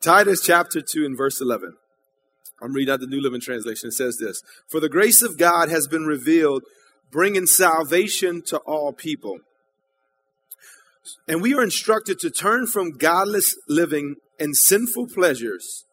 Titus chapter 2 and verse 11. I'm reading out the New Living Translation. It says this For the grace of God has been revealed, bringing salvation to all people. And we are instructed to turn from godless living and sinful pleasures.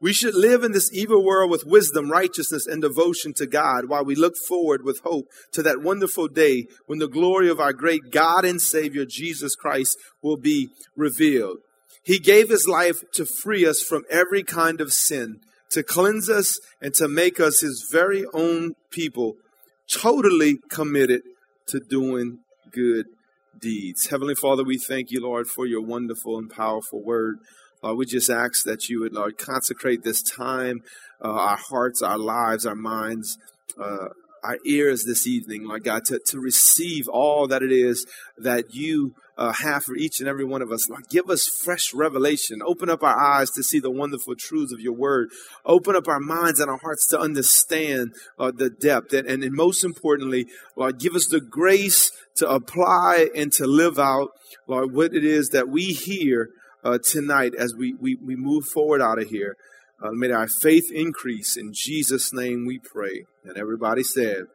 We should live in this evil world with wisdom, righteousness, and devotion to God while we look forward with hope to that wonderful day when the glory of our great God and Savior Jesus Christ will be revealed. He gave his life to free us from every kind of sin, to cleanse us, and to make us his very own people, totally committed to doing good deeds. Heavenly Father, we thank you, Lord, for your wonderful and powerful word. Lord, we just ask that you would, Lord, consecrate this time, uh, our hearts, our lives, our minds, uh, our ears this evening, Lord God, to, to receive all that it is that you uh, have for each and every one of us. Lord, give us fresh revelation. Open up our eyes to see the wonderful truths of your word. Open up our minds and our hearts to understand uh, the depth. And, and, and most importantly, Lord, give us the grace to apply and to live out, Lord, what it is that we hear uh, tonight as we, we, we move forward out of here. Uh, may our faith increase. In Jesus' name we pray. And everybody said,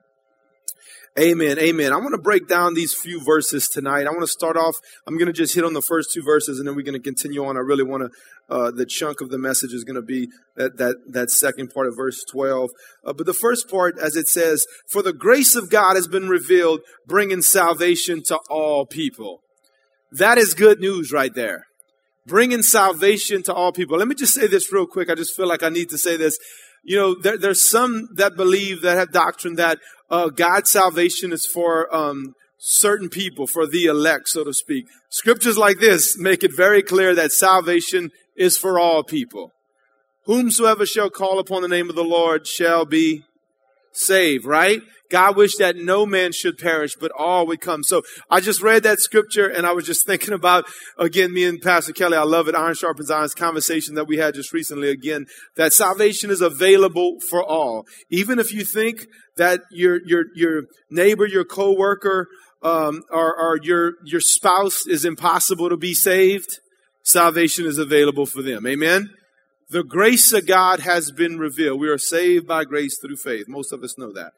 Amen. Amen. I want to break down these few verses tonight. I want to start off. I'm going to just hit on the first two verses and then we're going to continue on. I really want to, uh, the chunk of the message is going to be that, that, that second part of verse 12. Uh, but the first part, as it says, for the grace of God has been revealed, bringing salvation to all people. That is good news right there bringing salvation to all people. Let me just say this real quick. I just feel like I need to say this. You know, there, there's some that believe that have doctrine that uh, God's salvation is for um, certain people, for the elect, so to speak. Scriptures like this make it very clear that salvation is for all people. Whomsoever shall call upon the name of the Lord shall be saved, right? God wished that no man should perish, but all would come. So I just read that scripture and I was just thinking about, again, me and Pastor Kelly, I love it, Iron Sharpens Iron's conversation that we had just recently again, that salvation is available for all. Even if you think that your, your, your neighbor, your coworker, um, or, or your, your spouse is impossible to be saved, salvation is available for them. Amen? The grace of God has been revealed. We are saved by grace through faith. Most of us know that.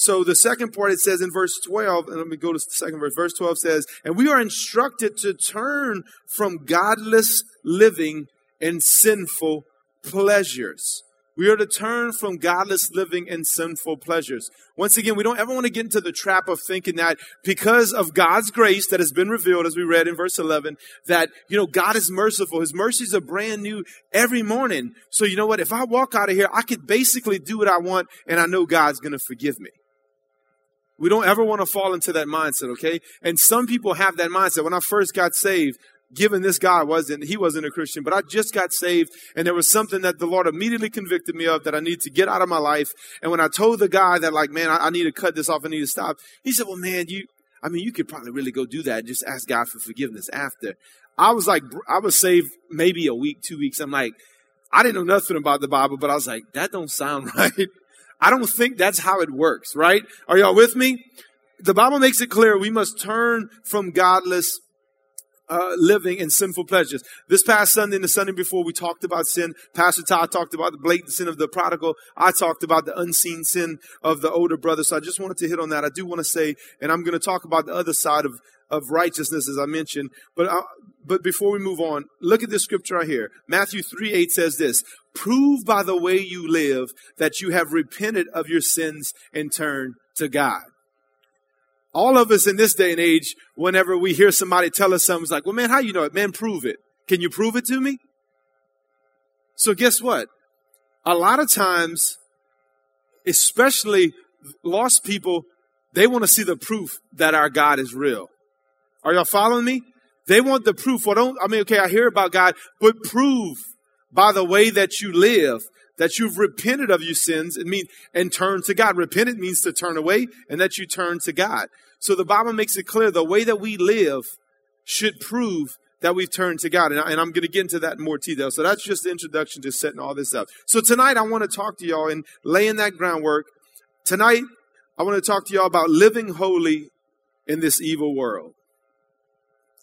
So the second part, it says in verse 12, and let me go to the second verse. Verse 12 says, And we are instructed to turn from godless living and sinful pleasures. We are to turn from godless living and sinful pleasures. Once again, we don't ever want to get into the trap of thinking that because of God's grace that has been revealed, as we read in verse 11, that, you know, God is merciful. His mercies are brand new every morning. So you know what? If I walk out of here, I could basically do what I want and I know God's going to forgive me. We don't ever want to fall into that mindset, okay? And some people have that mindset. When I first got saved, given this guy wasn't, he wasn't a Christian, but I just got saved and there was something that the Lord immediately convicted me of that I need to get out of my life. And when I told the guy that like, man, I, I need to cut this off, I need to stop, he said, well, man, you, I mean, you could probably really go do that just ask God for forgiveness after. I was like, I was saved maybe a week, two weeks. I'm like, I didn't know nothing about the Bible, but I was like, that don't sound right. I don't think that's how it works, right? Are y'all with me? The Bible makes it clear we must turn from godless uh, living and sinful pleasures. This past Sunday and the Sunday before, we talked about sin. Pastor Todd talked about the blatant sin of the prodigal. I talked about the unseen sin of the older brother. So I just wanted to hit on that. I do want to say, and I'm going to talk about the other side of, of righteousness, as I mentioned. But, uh, but before we move on, look at this scripture right here. Matthew 3 8 says this Prove by the way you live that you have repented of your sins and turned to God. All of us in this day and age, whenever we hear somebody tell us something, it's like, well, man, how you know it? Man, prove it. Can you prove it to me? So guess what? A lot of times, especially lost people, they want to see the proof that our God is real. Are y'all following me? They want the proof. Well, don't, I mean, okay, I hear about God, but prove by the way that you live that you've repented of your sins and mean and turned to God. Repented means to turn away and that you turn to God. So the Bible makes it clear the way that we live should prove that we've turned to God. And, I, am going to get into that in more detail. So that's just the introduction to setting all this up. So tonight I want to talk to y'all and laying that groundwork. Tonight I want to talk to y'all about living holy in this evil world.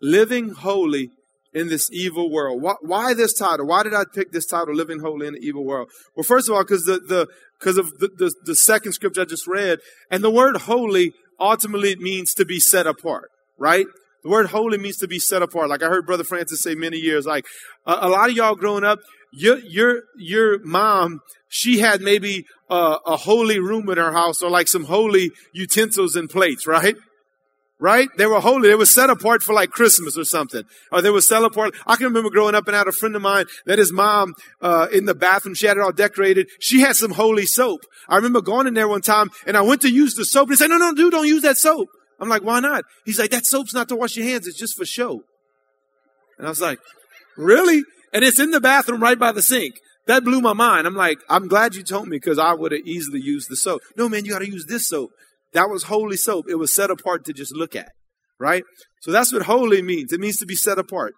Living holy in this evil world. Why, why, this title? Why did I pick this title, Living Holy in the Evil World? Well, first of all, because the, the, because of the, the, the second scripture I just read, and the word holy ultimately means to be set apart, right? The word holy means to be set apart. Like I heard Brother Francis say many years, like a, a lot of y'all growing up, your, your, your mom, she had maybe a, a holy room in her house or like some holy utensils and plates, right? Right? They were holy. They were set apart for like Christmas or something. Or they were set apart. I can remember growing up and I had a friend of mine that his mom, uh, in the bathroom, she had it all decorated. She had some holy soap. I remember going in there one time and I went to use the soap. He said, no, no, dude, don't use that soap. I'm like, why not? He's like, that soap's not to wash your hands. It's just for show. And I was like, really? And it's in the bathroom right by the sink. That blew my mind. I'm like, I'm glad you told me because I would have easily used the soap. No, man, you got to use this soap. That was holy soap. It was set apart to just look at, right? So that's what holy means. It means to be set apart.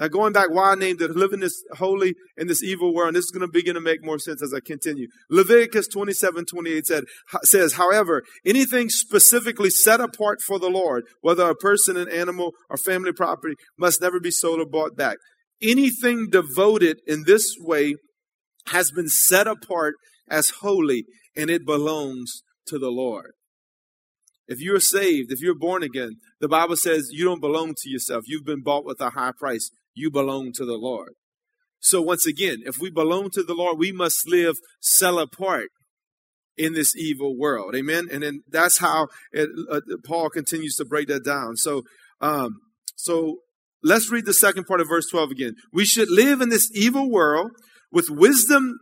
Now, going back, why I named it living this holy in this evil world, and this is going to begin to make more sense as I continue. Leviticus 27, 28 said, says, however, anything specifically set apart for the Lord, whether a person, an animal, or family property, must never be sold or bought back. Anything devoted in this way has been set apart as holy, and it belongs to the Lord. If you're saved, if you're born again, the Bible says you don't belong to yourself. You've been bought with a high price. You belong to the Lord. So once again, if we belong to the Lord, we must live set apart in this evil world. Amen. And then that's how it, uh, Paul continues to break that down. So, um, so let's read the second part of verse 12 again. We should live in this evil world with wisdom,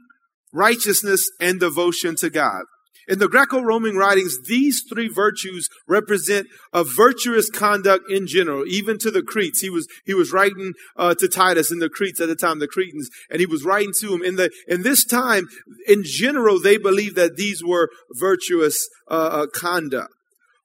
righteousness, and devotion to God. In the Greco-Roman writings, these three virtues represent a virtuous conduct in general, even to the Cretes. He was, he was writing, uh, to Titus in the Cretes at the time, the Cretans, and he was writing to him in the, in this time, in general, they believed that these were virtuous, uh, uh, conduct.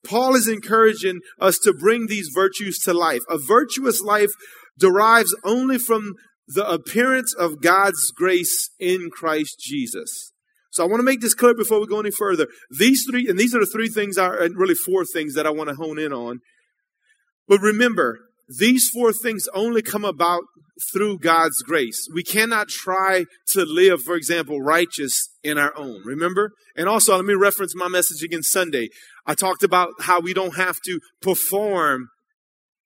Paul is encouraging us to bring these virtues to life. A virtuous life derives only from the appearance of God's grace in Christ Jesus. So I want to make this clear before we go any further. These three, and these are the three things, are, and really four things that I want to hone in on. But remember, these four things only come about through God's grace. We cannot try to live, for example, righteous in our own. Remember? And also, let me reference my message again Sunday. I talked about how we don't have to perform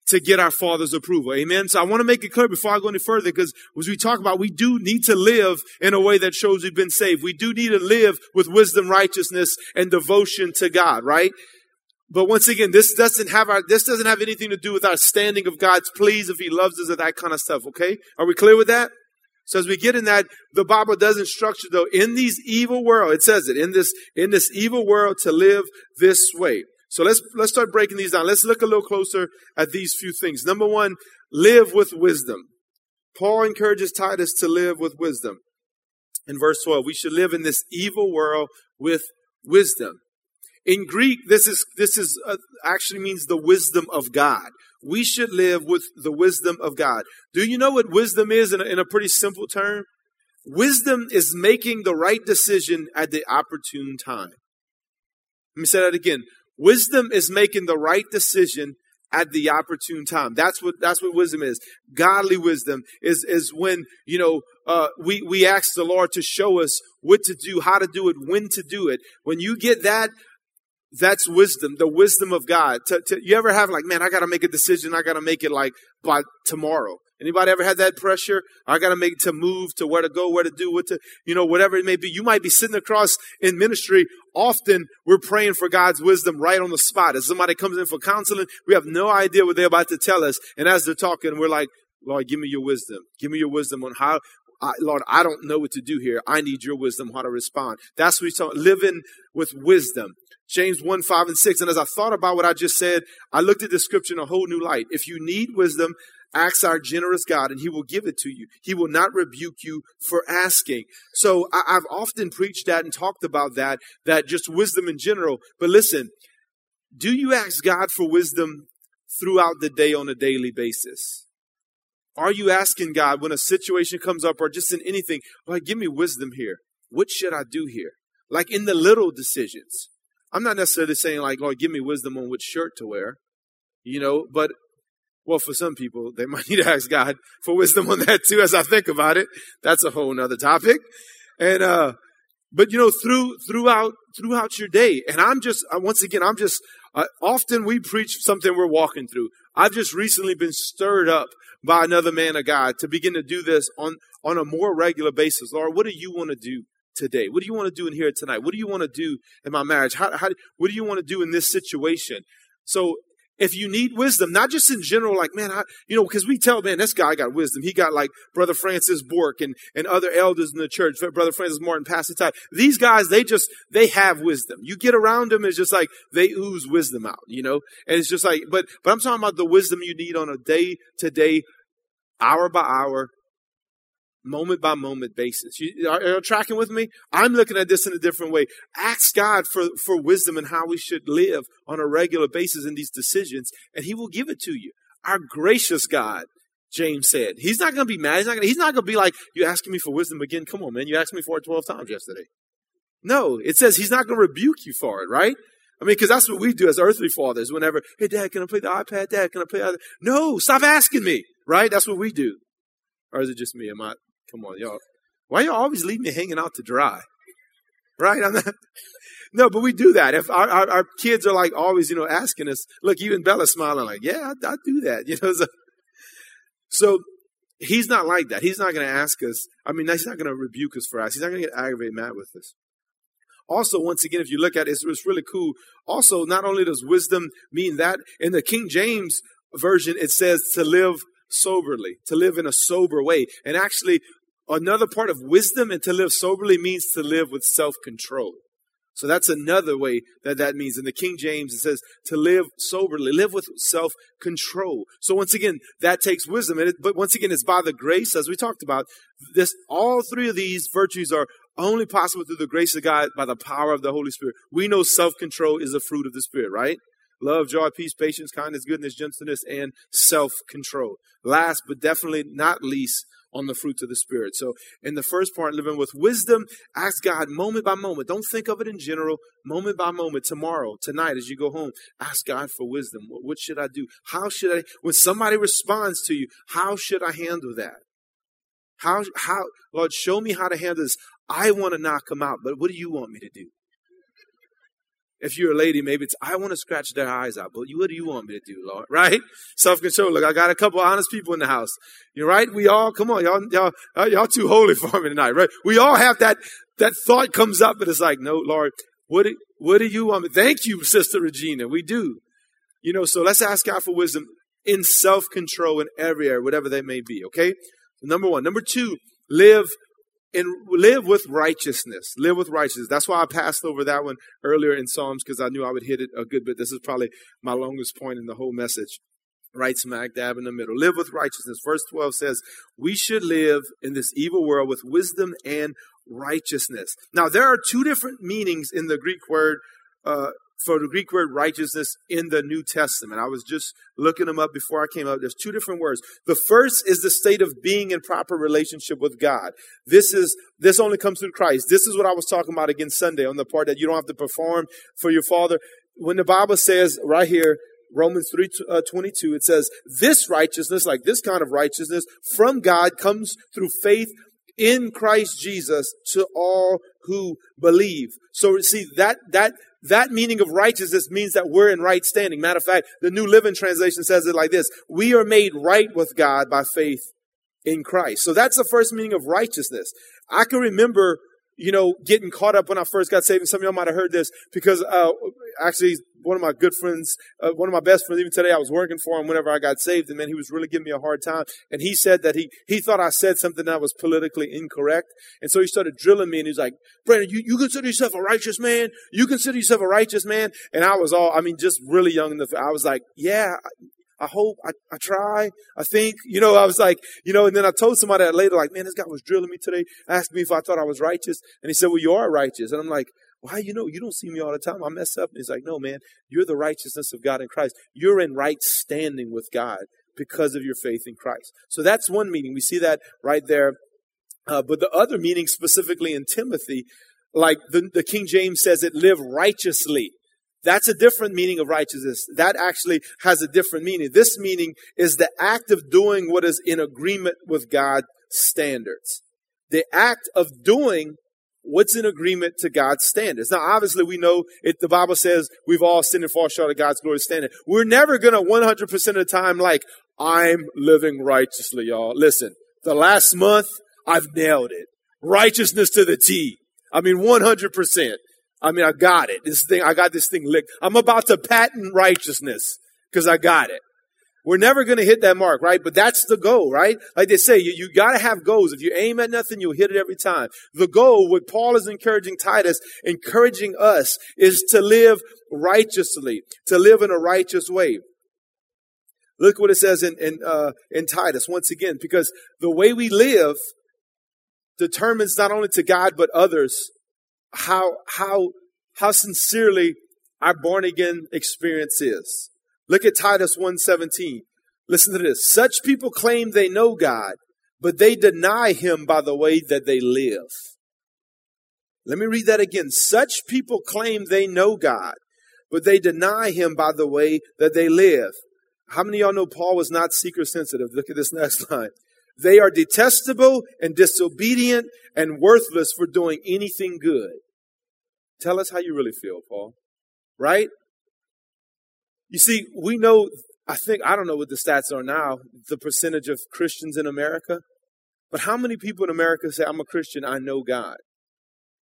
to get our Father's approval. Amen. So I want to make it clear before I go any further, because as we talk about, we do need to live in a way that shows we've been saved. We do need to live with wisdom, righteousness, and devotion to God, right? But once again, this doesn't have our, this doesn't have anything to do with our standing of God's pleas if He loves us or that kind of stuff, okay? Are we clear with that? So as we get in that, the Bible does instruct you though, in these evil world, it says it, in this, in this evil world to live this way. So let's, let's start breaking these down. Let's look a little closer at these few things. Number one, live with wisdom. Paul encourages Titus to live with wisdom. In verse 12, we should live in this evil world with wisdom. In Greek, this is, this is, uh, actually means the wisdom of God. We should live with the wisdom of God. Do you know what wisdom is in a, in a pretty simple term? Wisdom is making the right decision at the opportune time. Let me say that again. Wisdom is making the right decision at the opportune time. That's what that's what wisdom is. Godly wisdom is is when you know uh, we we ask the Lord to show us what to do, how to do it, when to do it. When you get that, that's wisdom, the wisdom of God. To, to, you ever have like, man, I got to make a decision. I got to make it like by tomorrow. Anybody ever had that pressure? I got to make to move to where to go, where to do, what to, you know, whatever it may be. You might be sitting across in ministry. Often we're praying for God's wisdom right on the spot. As somebody comes in for counseling, we have no idea what they're about to tell us. And as they're talking, we're like, Lord, give me your wisdom. Give me your wisdom on how, I, Lord, I don't know what to do here. I need your wisdom how to respond. That's what we talk, living with wisdom. James 1, 5, and 6. And as I thought about what I just said, I looked at the scripture in a whole new light. If you need wisdom, ask our generous God and he will give it to you. He will not rebuke you for asking. So I, have often preached that and talked about that, that just wisdom in general. But listen, do you ask God for wisdom throughout the day on a daily basis? Are you asking God when a situation comes up or just in anything, Lord, give me wisdom here. What should I do here? Like in the little decisions. I'm not necessarily saying like, Lord, give me wisdom on which shirt to wear, you know, but Well, for some people, they might need to ask God for wisdom on that too, as I think about it. That's a whole nother topic. And, uh, but you know, through, throughout, throughout your day, and I'm just, once again, I'm just, uh, often we preach something we're walking through. I've just recently been stirred up by another man of God to begin to do this on, on a more regular basis. Lord, what do you want to do today? What do you want to do in here tonight? What do you want to do in my marriage? How, how, what do you want to do in this situation? So if you need wisdom, not just in general, like, man, I, you know, because we tell, man, this guy got wisdom. He got like Brother Francis Bork and, and other elders in the church, Brother Francis Martin, Pastor Ty. These guys, they just, they have wisdom. You get around them, it's just like they ooze wisdom out, you know? And it's just like, but, but I'm talking about the wisdom you need on a day to day, hour by hour, moment by moment basis. You are, are tracking with me? I'm looking at this in a different way. Ask God for, for wisdom and how we should live on a regular basis in these decisions, and He will give it to you. Our gracious God, James said. He's not going to be mad. He's not going he's not going to be like, you asking me for wisdom again? Come on, man. You asked me for it 12 times yesterday. No, it says he's not going to rebuke you for it, right? I mean, because that's what we do as earthly fathers. Whenever, hey, dad, can I play the iPad? Dad, can I play? The... No, stop asking me, right? That's what we do. Or is it just me? Am I? Come on, y'all. Why y'all always leave me hanging out to dry? Right? I'm not. No, but we do that. If our, our, our, kids are like always, you know, asking us, look, even Bella's smiling like, yeah, I, I do that. You know, so, so he's not like that. He's not going to ask us. I mean, he's not going to rebuke us for us. He's not going to get aggravated mad with us. Also, once again, if you look at it, it's, it's really cool. Also, not only does wisdom mean that, in the King James version, it says to live soberly, to live in a sober way. And actually, Another part of wisdom and to live soberly means to live with self control. So that's another way that that means. In the King James, it says to live soberly, live with self control. So once again, that takes wisdom. It, but once again, it's by the grace, as we talked about. This, all three of these virtues are only possible through the grace of God by the power of the Holy Spirit. We know self control is a fruit of the Spirit, right? Love, joy, peace, patience, kindness, goodness, gentleness, and self control. Last but definitely not least, on the fruits of the Spirit. So, in the first part, living with wisdom, ask God moment by moment. Don't think of it in general, moment by moment. Tomorrow, tonight, as you go home, ask God for wisdom. What should I do? How should I, when somebody responds to you, how should I handle that? How, how, Lord, show me how to handle this. I want to knock them out, but what do you want me to do? If you're a lady, maybe it's, I want to scratch their eyes out, but what do you want me to do, Lord? Right? Self control. Look, I got a couple honest people in the house. You're right. We all, come on, y'all, y'all, y'all too holy for me tonight, right? We all have that, that thought comes up, but it's like, no, Lord, what do, what do you want me? Thank you, Sister Regina. We do. You know, so let's ask God for wisdom in self control in every area, whatever that may be, okay? Number one. Number two, live and live with righteousness. Live with righteousness. That's why I passed over that one earlier in Psalms because I knew I would hit it a good bit. This is probably my longest point in the whole message. Right smack dab in the middle. Live with righteousness. Verse 12 says, We should live in this evil world with wisdom and righteousness. Now, there are two different meanings in the Greek word uh, for the Greek word righteousness in the New Testament. I was just looking them up before I came up. There's two different words. The first is the state of being in proper relationship with God. This is, this only comes through Christ. This is what I was talking about again Sunday on the part that you don't have to perform for your father. When the Bible says right here, Romans 3 uh, 22, it says, This righteousness, like this kind of righteousness from God, comes through faith in Christ Jesus to all who believe. So see that that that meaning of righteousness means that we're in right standing. Matter of fact, the New Living Translation says it like this. We are made right with God by faith in Christ. So that's the first meaning of righteousness. I can remember you know, getting caught up when I first got saved. And some of y'all might have heard this because, uh, actually one of my good friends, uh, one of my best friends, even today, I was working for him whenever I got saved. And man, he was really giving me a hard time. And he said that he, he thought I said something that was politically incorrect. And so he started drilling me and he's like, Brandon, you, you consider yourself a righteous man? You consider yourself a righteous man? And I was all, I mean, just really young. I was like, yeah, I hope, I, I try, I think, you know, I was like, you know, and then I told somebody that later, like, man, this guy was drilling me today, asked me if I thought I was righteous. And he said, well, you are righteous. And I'm like, why, you know, you don't see me all the time. I mess up. And he's like, no, man, you're the righteousness of God in Christ. You're in right standing with God because of your faith in Christ. So that's one meaning. We see that right there. Uh, but the other meaning specifically in Timothy, like the, the King James says it, live righteously That's a different meaning of righteousness. That actually has a different meaning. This meaning is the act of doing what is in agreement with God's standards. The act of doing what's in agreement to God's standards. Now, obviously, we know it, the Bible says we've all sinned and fall short of God's glory standard. We're never going to 100% of the time like, I'm living righteously, y'all. Listen, the last month, I've nailed it. Righteousness to the T. I mean, 100%. I mean, I got it. This thing, I got this thing licked. I'm about to patent righteousness because I got it. We're never going to hit that mark, right? But that's the goal, right? Like they say, you, you got to have goals. If you aim at nothing, you'll hit it every time. The goal, what Paul is encouraging Titus, encouraging us, is to live righteously, to live in a righteous way. Look what it says in, in, uh, in Titus once again, because the way we live determines not only to God, but others how, how, how sincerely our born again experience is. Look at Titus 1:17. Listen to this. Such people claim they know God, but they deny him by the way that they live. Let me read that again. Such people claim they know God, but they deny him by the way that they live. How many of y'all know Paul was not seeker sensitive? Look at this next line. They are detestable and disobedient and worthless for doing anything good. Tell us how you really feel, Paul. Right? You see, we know, I think, I don't know what the stats are now, the percentage of Christians in America. But how many people in America say, I'm a Christian, I know God?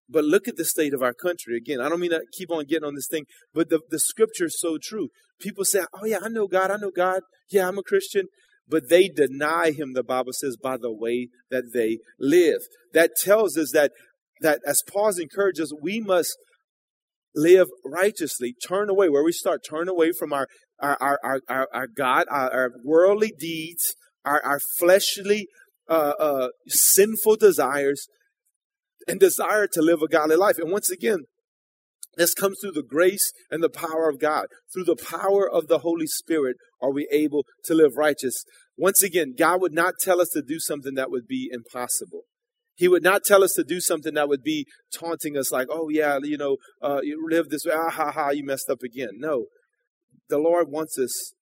But look at the state of our country. Again, I don't mean to keep on getting on this thing, but the, the scripture is so true. People say, Oh, yeah, I know God, I know God. Yeah, I'm a Christian. But they deny him, the Bible says, by the way that they live. That tells us that, that as Paul encourages, we must live righteously. Turn away. Where we start, turn away from our our our our, our, God, our, our, worldly deeds, our our fleshly, uh, uh, sinful desires, and desire to live a godly life. And once again, this comes through the grace and the power of God. Through the power of the Holy Spirit are we able to live righteous. Once again, God would not tell us to do something that would be impossible. He would not tell us to do something that would be taunting us, like, oh, yeah, you know, uh, you live this way, ah, ha, ha, you messed up again. No. The Lord wants us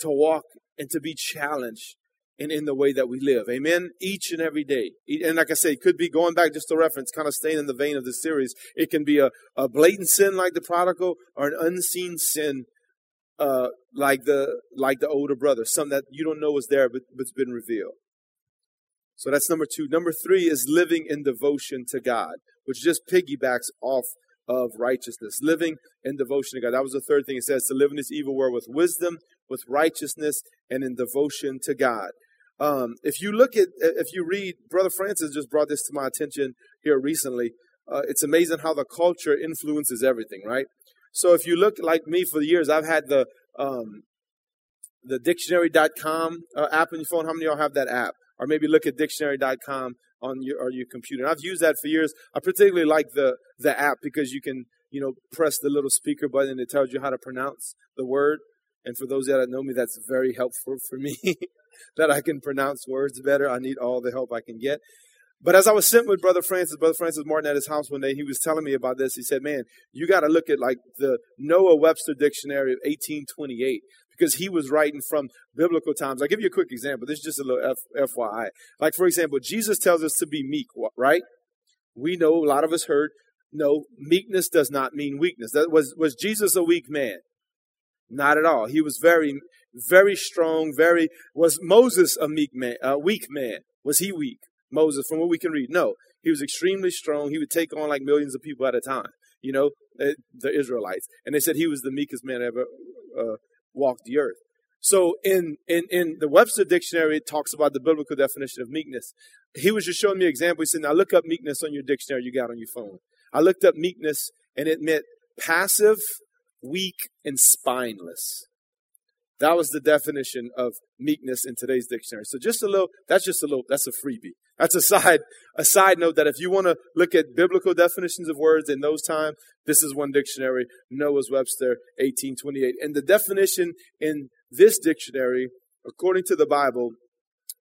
to walk and to be challenged in, in the way that we live. Amen? Each and every day. And like I say, it could be going back just to reference, kind of staying in the vein of this series. It can be a, a blatant sin like the prodigal or an unseen sin uh, like the like the older brother, something that you don't know is there but, but's been revealed. So that's number two. Number three is living in devotion to God, which just piggybacks off of righteousness. Living in devotion to God. That was the third thing it says to live in this evil world with wisdom, with righteousness, and in devotion to God. Um, if you look at, if you read, Brother Francis just brought this to my attention here recently. Uh, it's amazing how the culture influences everything, right? So if you look like me for years, I've had the um, the dictionary.com uh, app on your phone. How many of y'all have that app? or maybe look at dictionary.com on your or your computer. And I've used that for years. I particularly like the the app because you can you know press the little speaker button and it tells you how to pronounce the word. And for those that know me, that's very helpful for me that I can pronounce words better. I need all the help I can get. But as I was sitting with Brother Francis, Brother Francis Martin at his house one day, he was telling me about this. He said, Man, you got to look at like the Noah Webster Dictionary of 1828 because he was writing from biblical times. I'll give you a quick example. This is just a little F- FYI. Like, for example, Jesus tells us to be meek, right? We know, a lot of us heard, no, meekness does not mean weakness. That was, was Jesus a weak man? Not at all. He was very, very strong, very, was Moses a meek man, a weak man? Was he weak? Moses, from what we can read. No, he was extremely strong. He would take on like millions of people at a time, you know, the Israelites. And they said he was the meekest man ever uh, walked the earth. So in, in, in the Webster dictionary, it talks about the biblical definition of meekness. He was just showing me an example. He said, now look up meekness on your dictionary you got on your phone. I looked up meekness and it meant passive, weak, and spineless. That was the definition of meekness in today's dictionary. So just a little, that's just a little, that's a freebie. That's a side, a side note that if you want to look at biblical definitions of words in those times, this is one dictionary, Noah's Webster, 1828. And the definition in this dictionary, according to the Bible,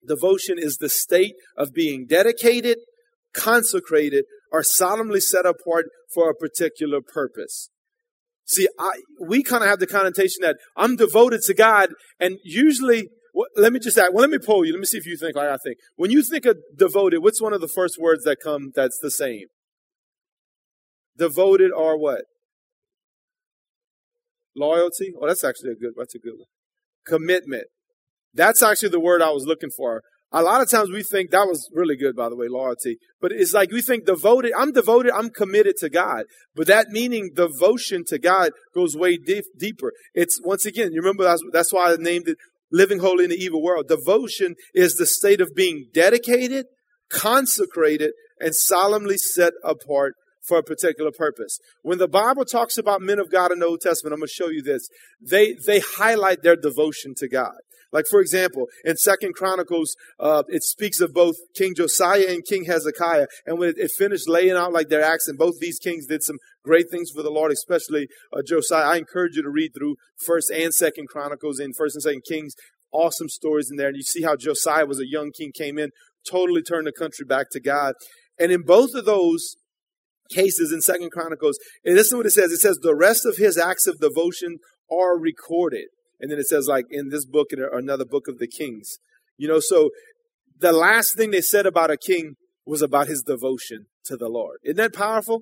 devotion is the state of being dedicated, consecrated, or solemnly set apart for a particular purpose. See, I, we kind of have the connotation that I'm devoted to God, and usually, well, let me just ask. well, let me poll you. Let me see if you think like I think. When you think of devoted, what's one of the first words that come that's the same? Devoted or what? Loyalty? Oh, that's actually a good, that's a good one. Commitment. That's actually the word I was looking for. A lot of times we think that was really good, by the way, loyalty. But it's like we think devoted, I'm devoted, I'm committed to God. But that meaning devotion to God goes way deep, deeper. It's once again, you remember that's, that's why I named it living holy in the evil world. Devotion is the state of being dedicated, consecrated, and solemnly set apart for a particular purpose. When the Bible talks about men of God in the Old Testament, I'm going to show you this. They, they highlight their devotion to God. Like, for example, in Second Chronicles, uh, it speaks of both King Josiah and King Hezekiah. And when it, it, finished laying out like their acts, and both these kings did some great things for the Lord, especially uh, Josiah. I encourage you to read through First and Second Chronicles and First and Second Kings. Awesome stories in there. And you see how Josiah was a young king, came in, totally turned the country back to God. And in both of those cases in Second Chronicles, and listen to what it says. It says, the rest of his acts of devotion are recorded. And then it says, like in this book and another book of the kings. You know, so the last thing they said about a king was about his devotion to the Lord. Isn't that powerful?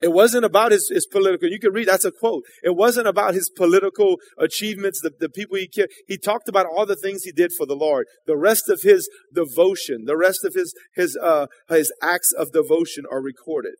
It wasn't about his, his political, you can read, that's a quote. It wasn't about his political achievements, the, the people he killed. He talked about all the things he did for the Lord. The rest of his devotion, the rest of his, his, uh, his acts of devotion are recorded.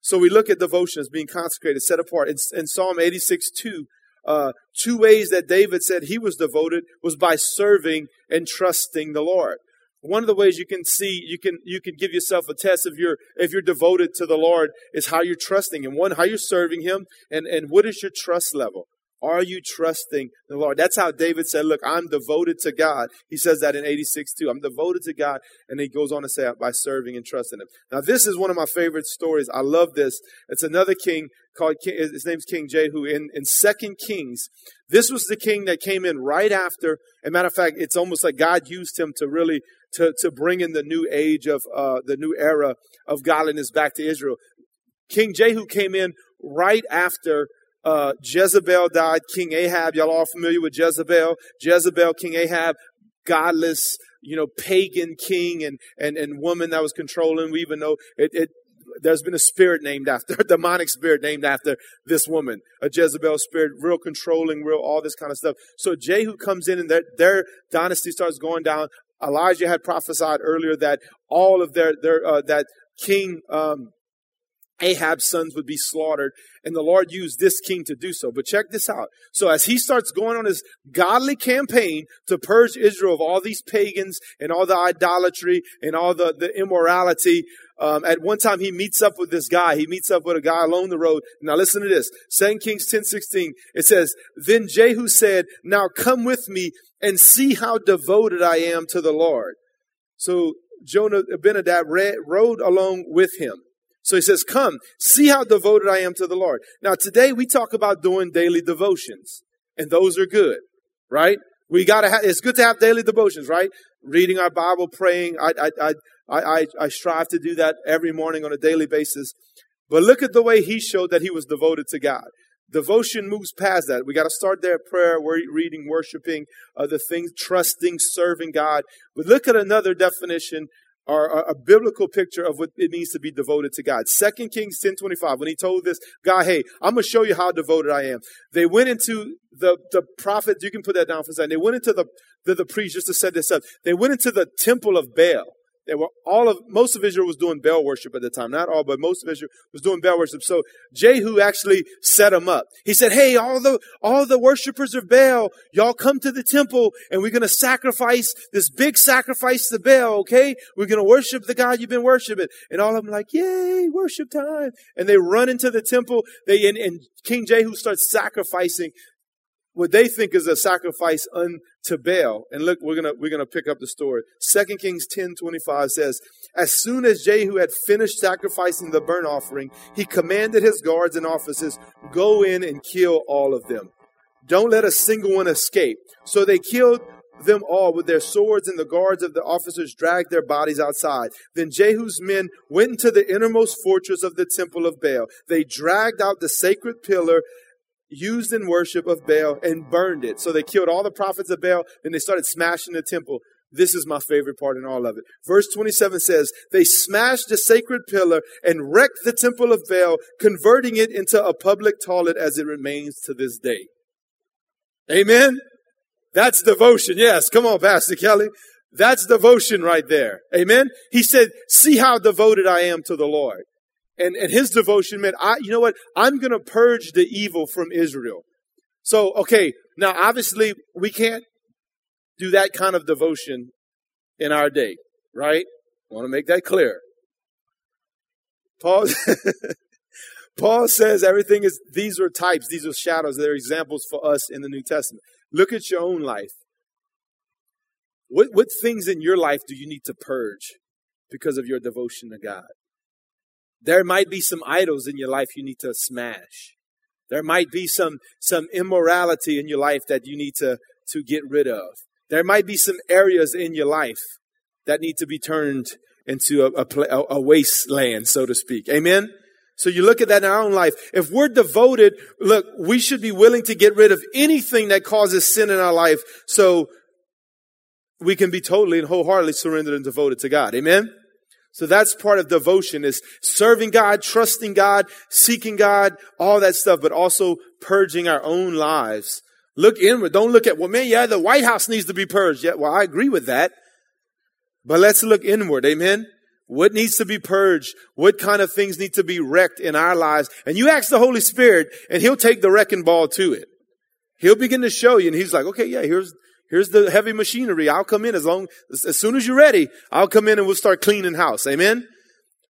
So we look at devotion as being consecrated, set apart. In, in Psalm 86, 2, uh, two ways that David said he was devoted was by serving and trusting the Lord. One of the ways you can see, you can, you can give yourself a test if you're, if you're devoted to the Lord is how you're trusting Him. One, how you're serving Him and, and what is your trust level? Are you trusting the Lord? That's how David said, Look, I'm devoted to God. He says that in 86 too. I'm devoted to God. And he goes on to say, by serving and trusting Him. Now, this is one of my favorite stories. I love this. It's another king called, king, his name's King Jehu. In, in Second Kings, this was the king that came in right after. As a matter of fact, it's almost like God used him to really, to, to bring in the new age of, uh, the new era of godliness back to Israel. King Jehu came in right after uh, Jezebel died. King Ahab, y'all all familiar with Jezebel? Jezebel, King Ahab, godless, you know, pagan king and, and, and woman that was controlling. We even know it, it there's been a spirit named after, a demonic spirit named after this woman, a Jezebel spirit, real controlling, real all this kind of stuff. So Jehu comes in and their, their dynasty starts going down. Elijah had prophesied earlier that all of their, their, uh, that King, um, Ahab's sons would be slaughtered, and the Lord used this king to do so. But check this out. So as he starts going on his godly campaign to purge Israel of all these pagans and all the idolatry and all the, the immorality, um, at one time he meets up with this guy. He meets up with a guy along the road. Now listen to this. 2 Kings 10, 16. It says, Then Jehu said, Now come with me and see how devoted I am to the Lord. So Jonah Abinadab rode along with him. So he says, come, see how devoted I am to the Lord. Now today we talk about doing daily devotions and those are good, right? We gotta have, it's good to have daily devotions, right? Reading our Bible, praying. I, I, I, I, I strive to do that every morning on a daily basis. But look at the way he showed that he was devoted to God. Devotion moves past that. We got to start there prayer, reading, worshiping, other things, trusting, serving God. But look at another definition are a biblical picture of what it means to be devoted to God. Second Kings 10 25, when he told this guy, hey, I'm to show you how devoted I am. They went into the, the prophet, you can put that down for a second. They went into the, the, the priest, just to set this up. They went into the temple of Baal. They were all of most of Israel was doing Baal worship at the time. Not all, but most of Israel was doing Baal worship. So Jehu actually set them up. He said, Hey, all the all the worshipers of Baal, y'all come to the temple and we're gonna sacrifice this big sacrifice to Baal, okay? We're gonna worship the God you've been worshiping. And all of them like, Yay, worship time. And they run into the temple. They and, and King Jehu starts sacrificing what they think is a sacrifice unto Baal. And look, we're gonna we're gonna pick up the story. Second Kings 10 25 says, As soon as Jehu had finished sacrificing the burnt offering, he commanded his guards and officers, Go in and kill all of them. Don't let a single one escape. So they killed them all with their swords, and the guards of the officers dragged their bodies outside. Then Jehu's men went into the innermost fortress of the temple of Baal. They dragged out the sacred pillar used in worship of Baal and burned it. So they killed all the prophets of Baal and they started smashing the temple. This is my favorite part in all of it. Verse 27 says, they smashed the sacred pillar and wrecked the temple of Baal, converting it into a public toilet as it remains to this day. Amen. That's devotion. Yes. Come on, Pastor Kelly. That's devotion right there. Amen. He said, see how devoted I am to the Lord. And, and his devotion meant, I, you know what? I'm going to purge the evil from Israel. So, okay. Now, obviously, we can't do that kind of devotion in our day, right? Want to make that clear. Paul, Paul says everything is, these are types, these are shadows, they're examples for us in the New Testament. Look at your own life. What, what things in your life do you need to purge because of your devotion to God? There might be some idols in your life you need to smash. There might be some, some immorality in your life that you need to, to get rid of. There might be some areas in your life that need to be turned into a, a, a wasteland, so to speak. Amen? So you look at that in our own life. If we're devoted, look, we should be willing to get rid of anything that causes sin in our life so we can be totally and wholeheartedly surrendered and devoted to God. Amen? So that's part of devotion is serving God, trusting God, seeking God, all that stuff, but also purging our own lives. Look inward. Don't look at, well, man, yeah, the White House needs to be purged. Yeah, well, I agree with that. But let's look inward. Amen. What needs to be purged? What kind of things need to be wrecked in our lives? And you ask the Holy Spirit and he'll take the wrecking ball to it. He'll begin to show you and he's like, okay, yeah, here's, Here's the heavy machinery. I'll come in as long, as soon as you're ready, I'll come in and we'll start cleaning house. Amen?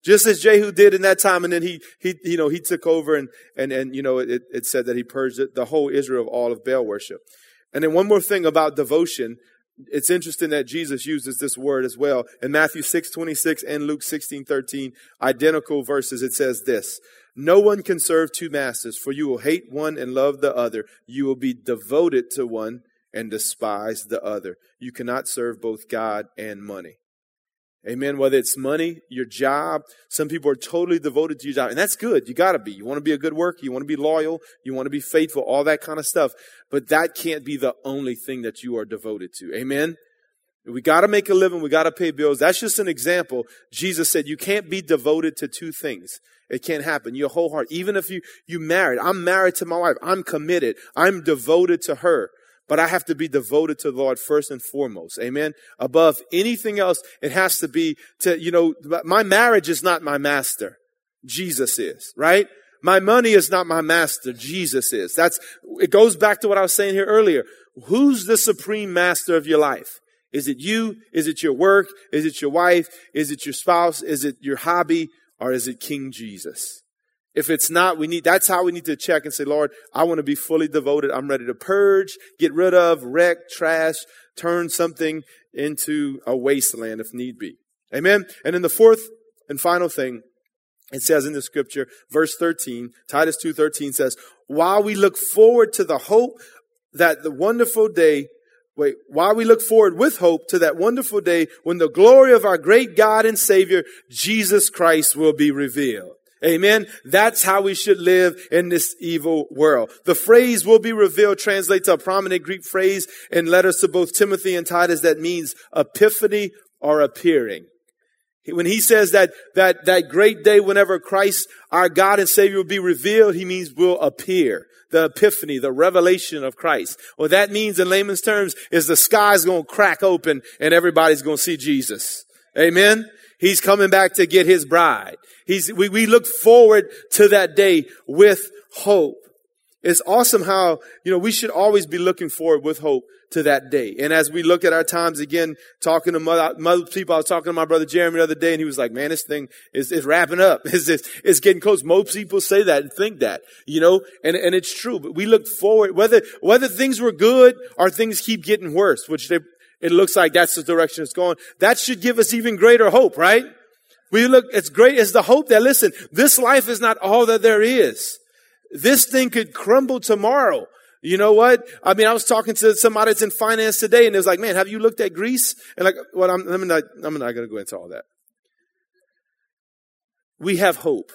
Just as Jehu did in that time, and then he, he, you know, he took over and, and, and, you know, it, it said that he purged the whole Israel of all of Baal worship. And then one more thing about devotion. It's interesting that Jesus uses this word as well. In Matthew 6, 26 and Luke 16, 13, identical verses, it says this. No one can serve two masters, for you will hate one and love the other. You will be devoted to one and despise the other. You cannot serve both God and money. Amen. Whether it's money, your job, some people are totally devoted to your job, and that's good. You gotta be. You want to be a good worker, you want to be loyal, you want to be faithful, all that kind of stuff. But that can't be the only thing that you are devoted to. Amen. We gotta make a living, we gotta pay bills. That's just an example. Jesus said you can't be devoted to two things. It can't happen. Your whole heart, even if you, you married, I'm married to my wife, I'm committed, I'm devoted to her but I have to be devoted to the Lord first and foremost. Amen. Above anything else, it has to be to, you know, my marriage is not my master. Jesus is, right? My money is not my master. Jesus is. That's, it goes back to what I was saying here earlier. Who's the supreme master of your life? Is it you? Is it your work? Is it your wife? Is it your spouse? Is it your hobby? Or is it King Jesus? If it's not, we need, that's how we need to check and say, Lord, I want to be fully devoted. I'm ready to purge, get rid of, wreck, trash, turn something into a wasteland if need be. Amen. And then the fourth and final thing, it says in the scripture, verse 13, Titus 2.13 says, while we look forward to the hope that the wonderful day Wait, while we look forward with hope to that wonderful day when the glory of our great God and Savior, Jesus Christ, will be revealed. Amen. That's how we should live in this evil world. The phrase will be revealed translates a prominent Greek phrase in letters to both Timothy and Titus that means epiphany or appearing. When he says that, that, that great day whenever Christ, our God and Savior will be revealed, he means will appear. The epiphany, the revelation of Christ. What that means in layman's terms is the sky's gonna crack open and everybody's gonna see Jesus. Amen. He's coming back to get his bride. He's, we, we look forward to that day with hope. It's awesome how, you know, we should always be looking forward with hope to that day. And as we look at our times again, talking to mother, people, I was talking to my brother Jeremy the other day and he was like, man, this thing is, is wrapping up. It's, it's, it's getting close. Most people say that and think that, you know, and, and it's true, but we look forward, whether, whether things were good or things keep getting worse, which they it looks like that's the direction it's going. That should give us even greater hope, right? We look, it's great, it's the hope that, listen, this life is not all that there is. This thing could crumble tomorrow. You know what? I mean, I was talking to somebody that's in finance today and it was like, man, have you looked at Greece? And like, well, I'm, I'm not, I'm not going to go into all that. We have hope.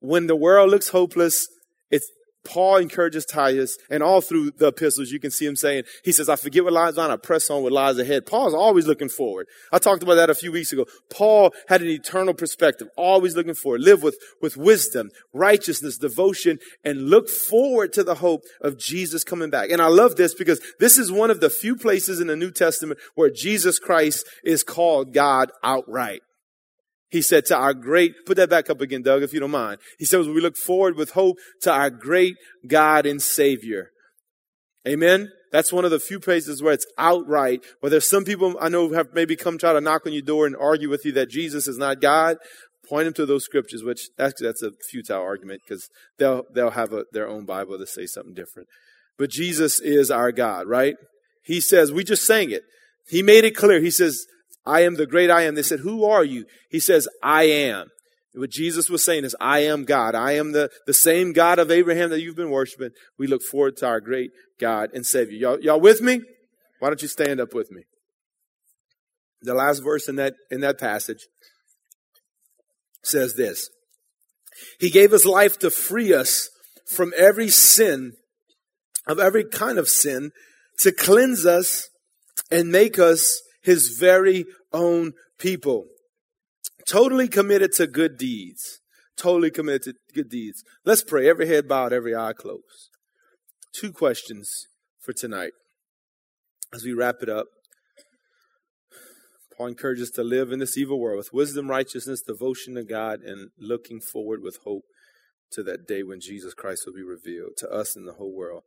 When the world looks hopeless, it's, Paul encourages Titus, and all through the epistles, you can see him saying, he says, I forget what lies on, I press on what lies ahead. Paul's always looking forward. I talked about that a few weeks ago. Paul had an eternal perspective, always looking forward. Live with, with wisdom, righteousness, devotion, and look forward to the hope of Jesus coming back. And I love this because this is one of the few places in the New Testament where Jesus Christ is called God outright. He said to our great, put that back up again, Doug, if you don't mind. He says, we look forward with hope to our great God and Savior. Amen. That's one of the few places where it's outright, where there's some people I know have maybe come try to knock on your door and argue with you that Jesus is not God. Point them to those scriptures, which actually that's a futile argument because they'll, they'll have a, their own Bible to say something different. But Jesus is our God, right? He says, we just sang it. He made it clear. He says, I am the great I am. They said, Who are you? He says, I am. What Jesus was saying is, I am God. I am the, the same God of Abraham that you've been worshiping. We look forward to our great God and Savior. Y'all, y'all with me? Why don't you stand up with me? The last verse in that, in that passage says this. He gave his life to free us from every sin, of every kind of sin, to cleanse us and make us his very own people. Totally committed to good deeds. Totally committed to good deeds. Let's pray. Every head bowed, every eye closed. Two questions for tonight. As we wrap it up, Paul encourages us to live in this evil world with wisdom, righteousness, devotion to God, and looking forward with hope to that day when Jesus Christ will be revealed to us and the whole world.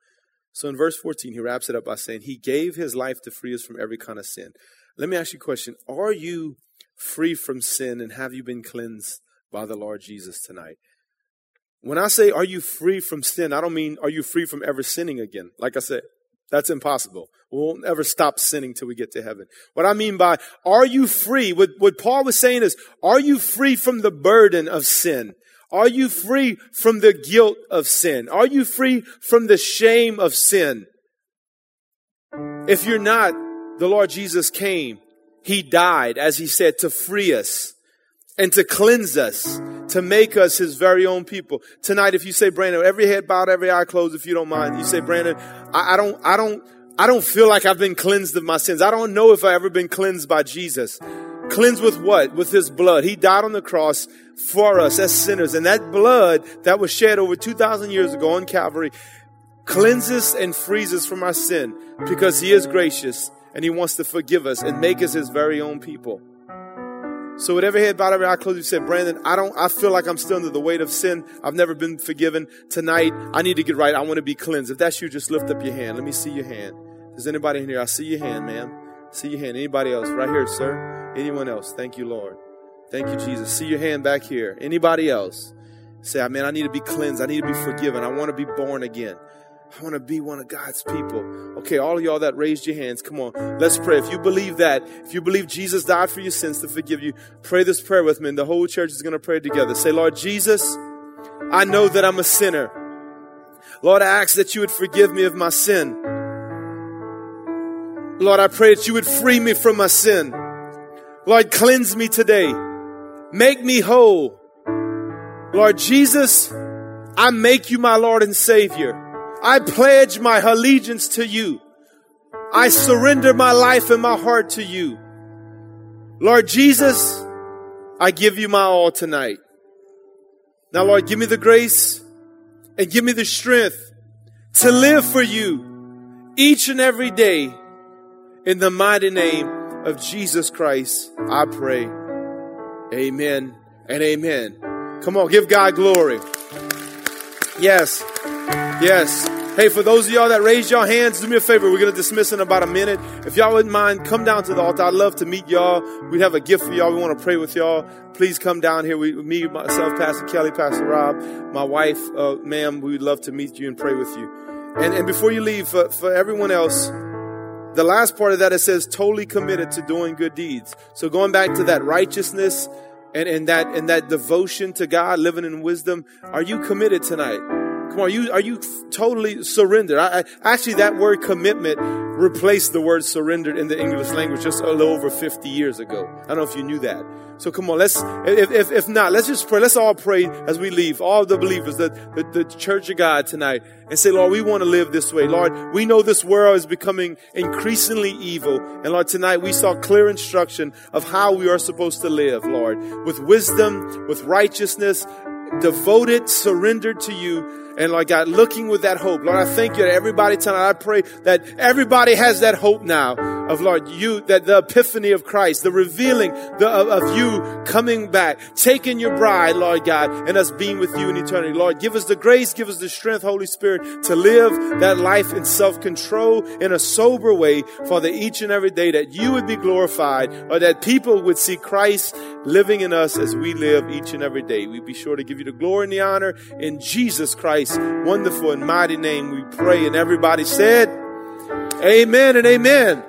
So in verse 14, he wraps it up by saying, He gave His life to free us from every kind of sin. Let me ask you a question. Are you free from sin and have you been cleansed by the Lord Jesus tonight? When I say, are you free from sin, I don't mean, are you free from ever sinning again? Like I said, that's impossible. We won't ever stop sinning till we get to heaven. What I mean by, are you free? What, what Paul was saying is, are you free from the burden of sin? Are you free from the guilt of sin? Are you free from the shame of sin? If you're not, the Lord Jesus came. He died, as he said, to free us and to cleanse us, to make us his very own people. Tonight, if you say, Brandon, every head bowed, every eye closed, if you don't mind, you say, Brandon, I, I don't, I don't, I don't feel like I've been cleansed of my sins. I don't know if I ever been cleansed by Jesus. Cleansed with what? With his blood. He died on the cross for us as sinners. And that blood that was shed over 2,000 years ago on Calvary cleanses and frees us from our sin because he is gracious and He wants to forgive us and make us His very own people. So whatever head bowed, every eye closed, you said, Brandon, I don't, I feel like I'm still under the weight of sin. I've never been forgiven. Tonight, I need to get right. I want to be cleansed. If that's you, just lift up your hand. Let me see your hand. Is anybody in here? I see your hand, ma'am. See your hand. Anybody else? Right here, sir. Anyone else? Thank you, Lord. Thank you, Jesus. See your hand back here. Anybody else? Say, man, I need to be cleansed. I need to be forgiven. I want to be born again. I want to be one of God's people. Okay, all of y'all that raised your hands, come on, let's pray. If you believe that, if you believe Jesus died for your sins to forgive you, pray this prayer with me, and the whole church is going to pray together. Say, Lord Jesus, I know that I'm a sinner. Lord, I ask that you would forgive me of my sin. Lord, I pray that you would free me from my sin. Lord, cleanse me today. Make me whole. Lord Jesus, I make you my Lord and Savior. I pledge my allegiance to you. I surrender my life and my heart to you. Lord Jesus, I give you my all tonight. Now, Lord, give me the grace and give me the strength to live for you each and every day. In the mighty name of Jesus Christ, I pray. Amen and amen. Come on, give God glory. Yes. Yes. Hey, for those of y'all that raised your hands, do me a favor. We're going to dismiss in about a minute. If y'all wouldn't mind, come down to the altar. I'd love to meet y'all. We have a gift for y'all. We want to pray with y'all. Please come down here. We, me, myself, Pastor Kelly, Pastor Rob, my wife, uh, ma'am, we'd love to meet you and pray with you. And, and before you leave, for, for everyone else, the last part of that, it says totally committed to doing good deeds. So going back to that righteousness and, and that, and that devotion to God, living in wisdom, are you committed tonight? Are you are you totally surrendered? I, I, actually, that word commitment replaced the word surrendered in the English language just a little over 50 years ago. I don't know if you knew that. So come on, let's, if, if, if not, let's just pray. Let's all pray as we leave, all the believers, the, the, the church of God tonight, and say, Lord, we want to live this way. Lord, we know this world is becoming increasingly evil. And Lord, tonight we saw clear instruction of how we are supposed to live, Lord, with wisdom, with righteousness, devoted, surrendered to you. And Lord God, looking with that hope. Lord, I thank you that everybody tonight, I pray that everybody has that hope now of Lord, you, that the epiphany of Christ, the revealing the, of, of you coming back, taking your bride, Lord God, and us being with you in eternity. Lord, give us the grace, give us the strength, Holy Spirit, to live that life in self-control in a sober way for the each and every day that you would be glorified or that people would see Christ living in us as we live each and every day. We be sure to give you the glory and the honor in Jesus Christ's wonderful and mighty name we pray. And everybody said, Amen and amen.